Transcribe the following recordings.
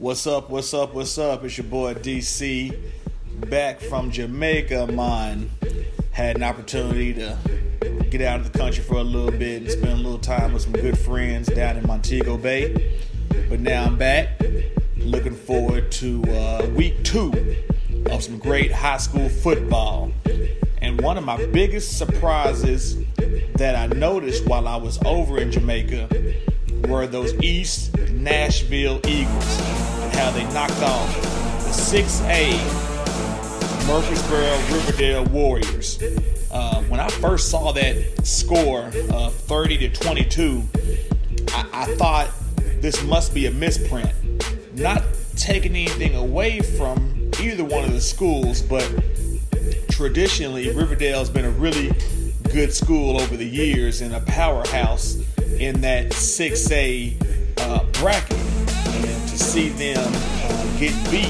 What's up, what's up, what's up? It's your boy DC. Back from Jamaica, man. Had an opportunity to get out of the country for a little bit and spend a little time with some good friends down in Montego Bay. But now I'm back. Looking forward to uh, week two of some great high school football. And one of my biggest surprises that I noticed while I was over in Jamaica were those East Nashville Eagles how they knocked off the 6A Murfreesboro Riverdale Warriors. Uh, when I first saw that score of 30 to 22, I, I thought this must be a misprint. Not taking anything away from either one of the schools, but traditionally Riverdale's been a really good school over the years and a powerhouse in that 6A uh, bracket. See them uh, get beat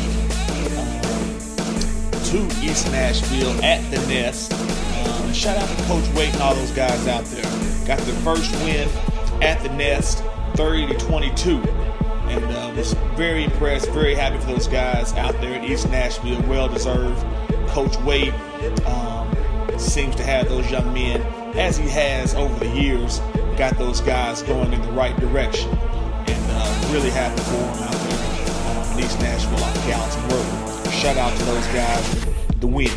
uh, to East Nashville at the Nest. Uh, shout out to Coach Wade and all those guys out there. Got the first win at the Nest, 30 to 22. And uh, was very impressed, very happy for those guys out there at East Nashville. Well deserved. Coach Wade um, seems to have those young men, as he has over the years, got those guys going in the right direction. Really happy for him out there um, in East Nashville on Gallatin Road. Shout out to those guys, the win.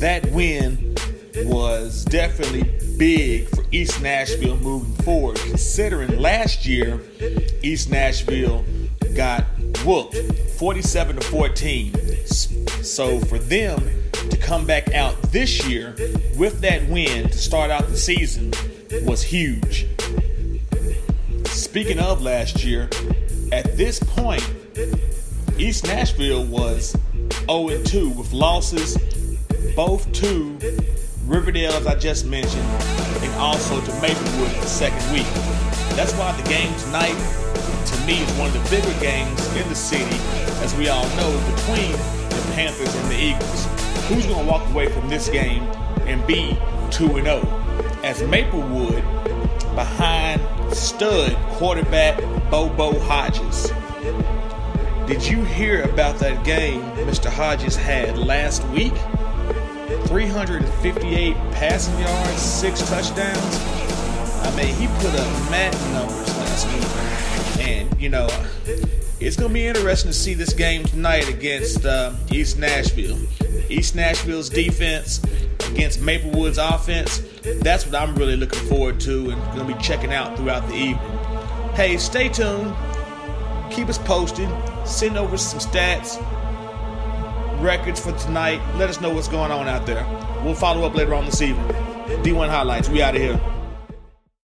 That win was definitely big for East Nashville moving forward, considering last year East Nashville got whooped 47 to 14. So for them to come back out this year with that win to start out the season was huge. Speaking of last year, at this point, East Nashville was 0 2 with losses both to Riverdale, as I just mentioned, and also to Maplewood in the second week. That's why the game tonight, to me, is one of the bigger games in the city, as we all know, between the Panthers and the Eagles. Who's going to walk away from this game and be 2 0? As Maplewood, stud quarterback Bobo Hodges. Did you hear about that game Mr. Hodges had last week? 358 passing yards, six touchdowns. I mean, he put up mad numbers last week. And, you know, it's going to be interesting to see this game tonight against uh, East Nashville. East Nashville's defense against Maplewood's offense. That's what I'm really looking forward to and going to be checking out throughout the evening. Hey, stay tuned. Keep us posted. Send over some stats, records for tonight. Let us know what's going on out there. We'll follow up later on this evening. D1 highlights. We out of here.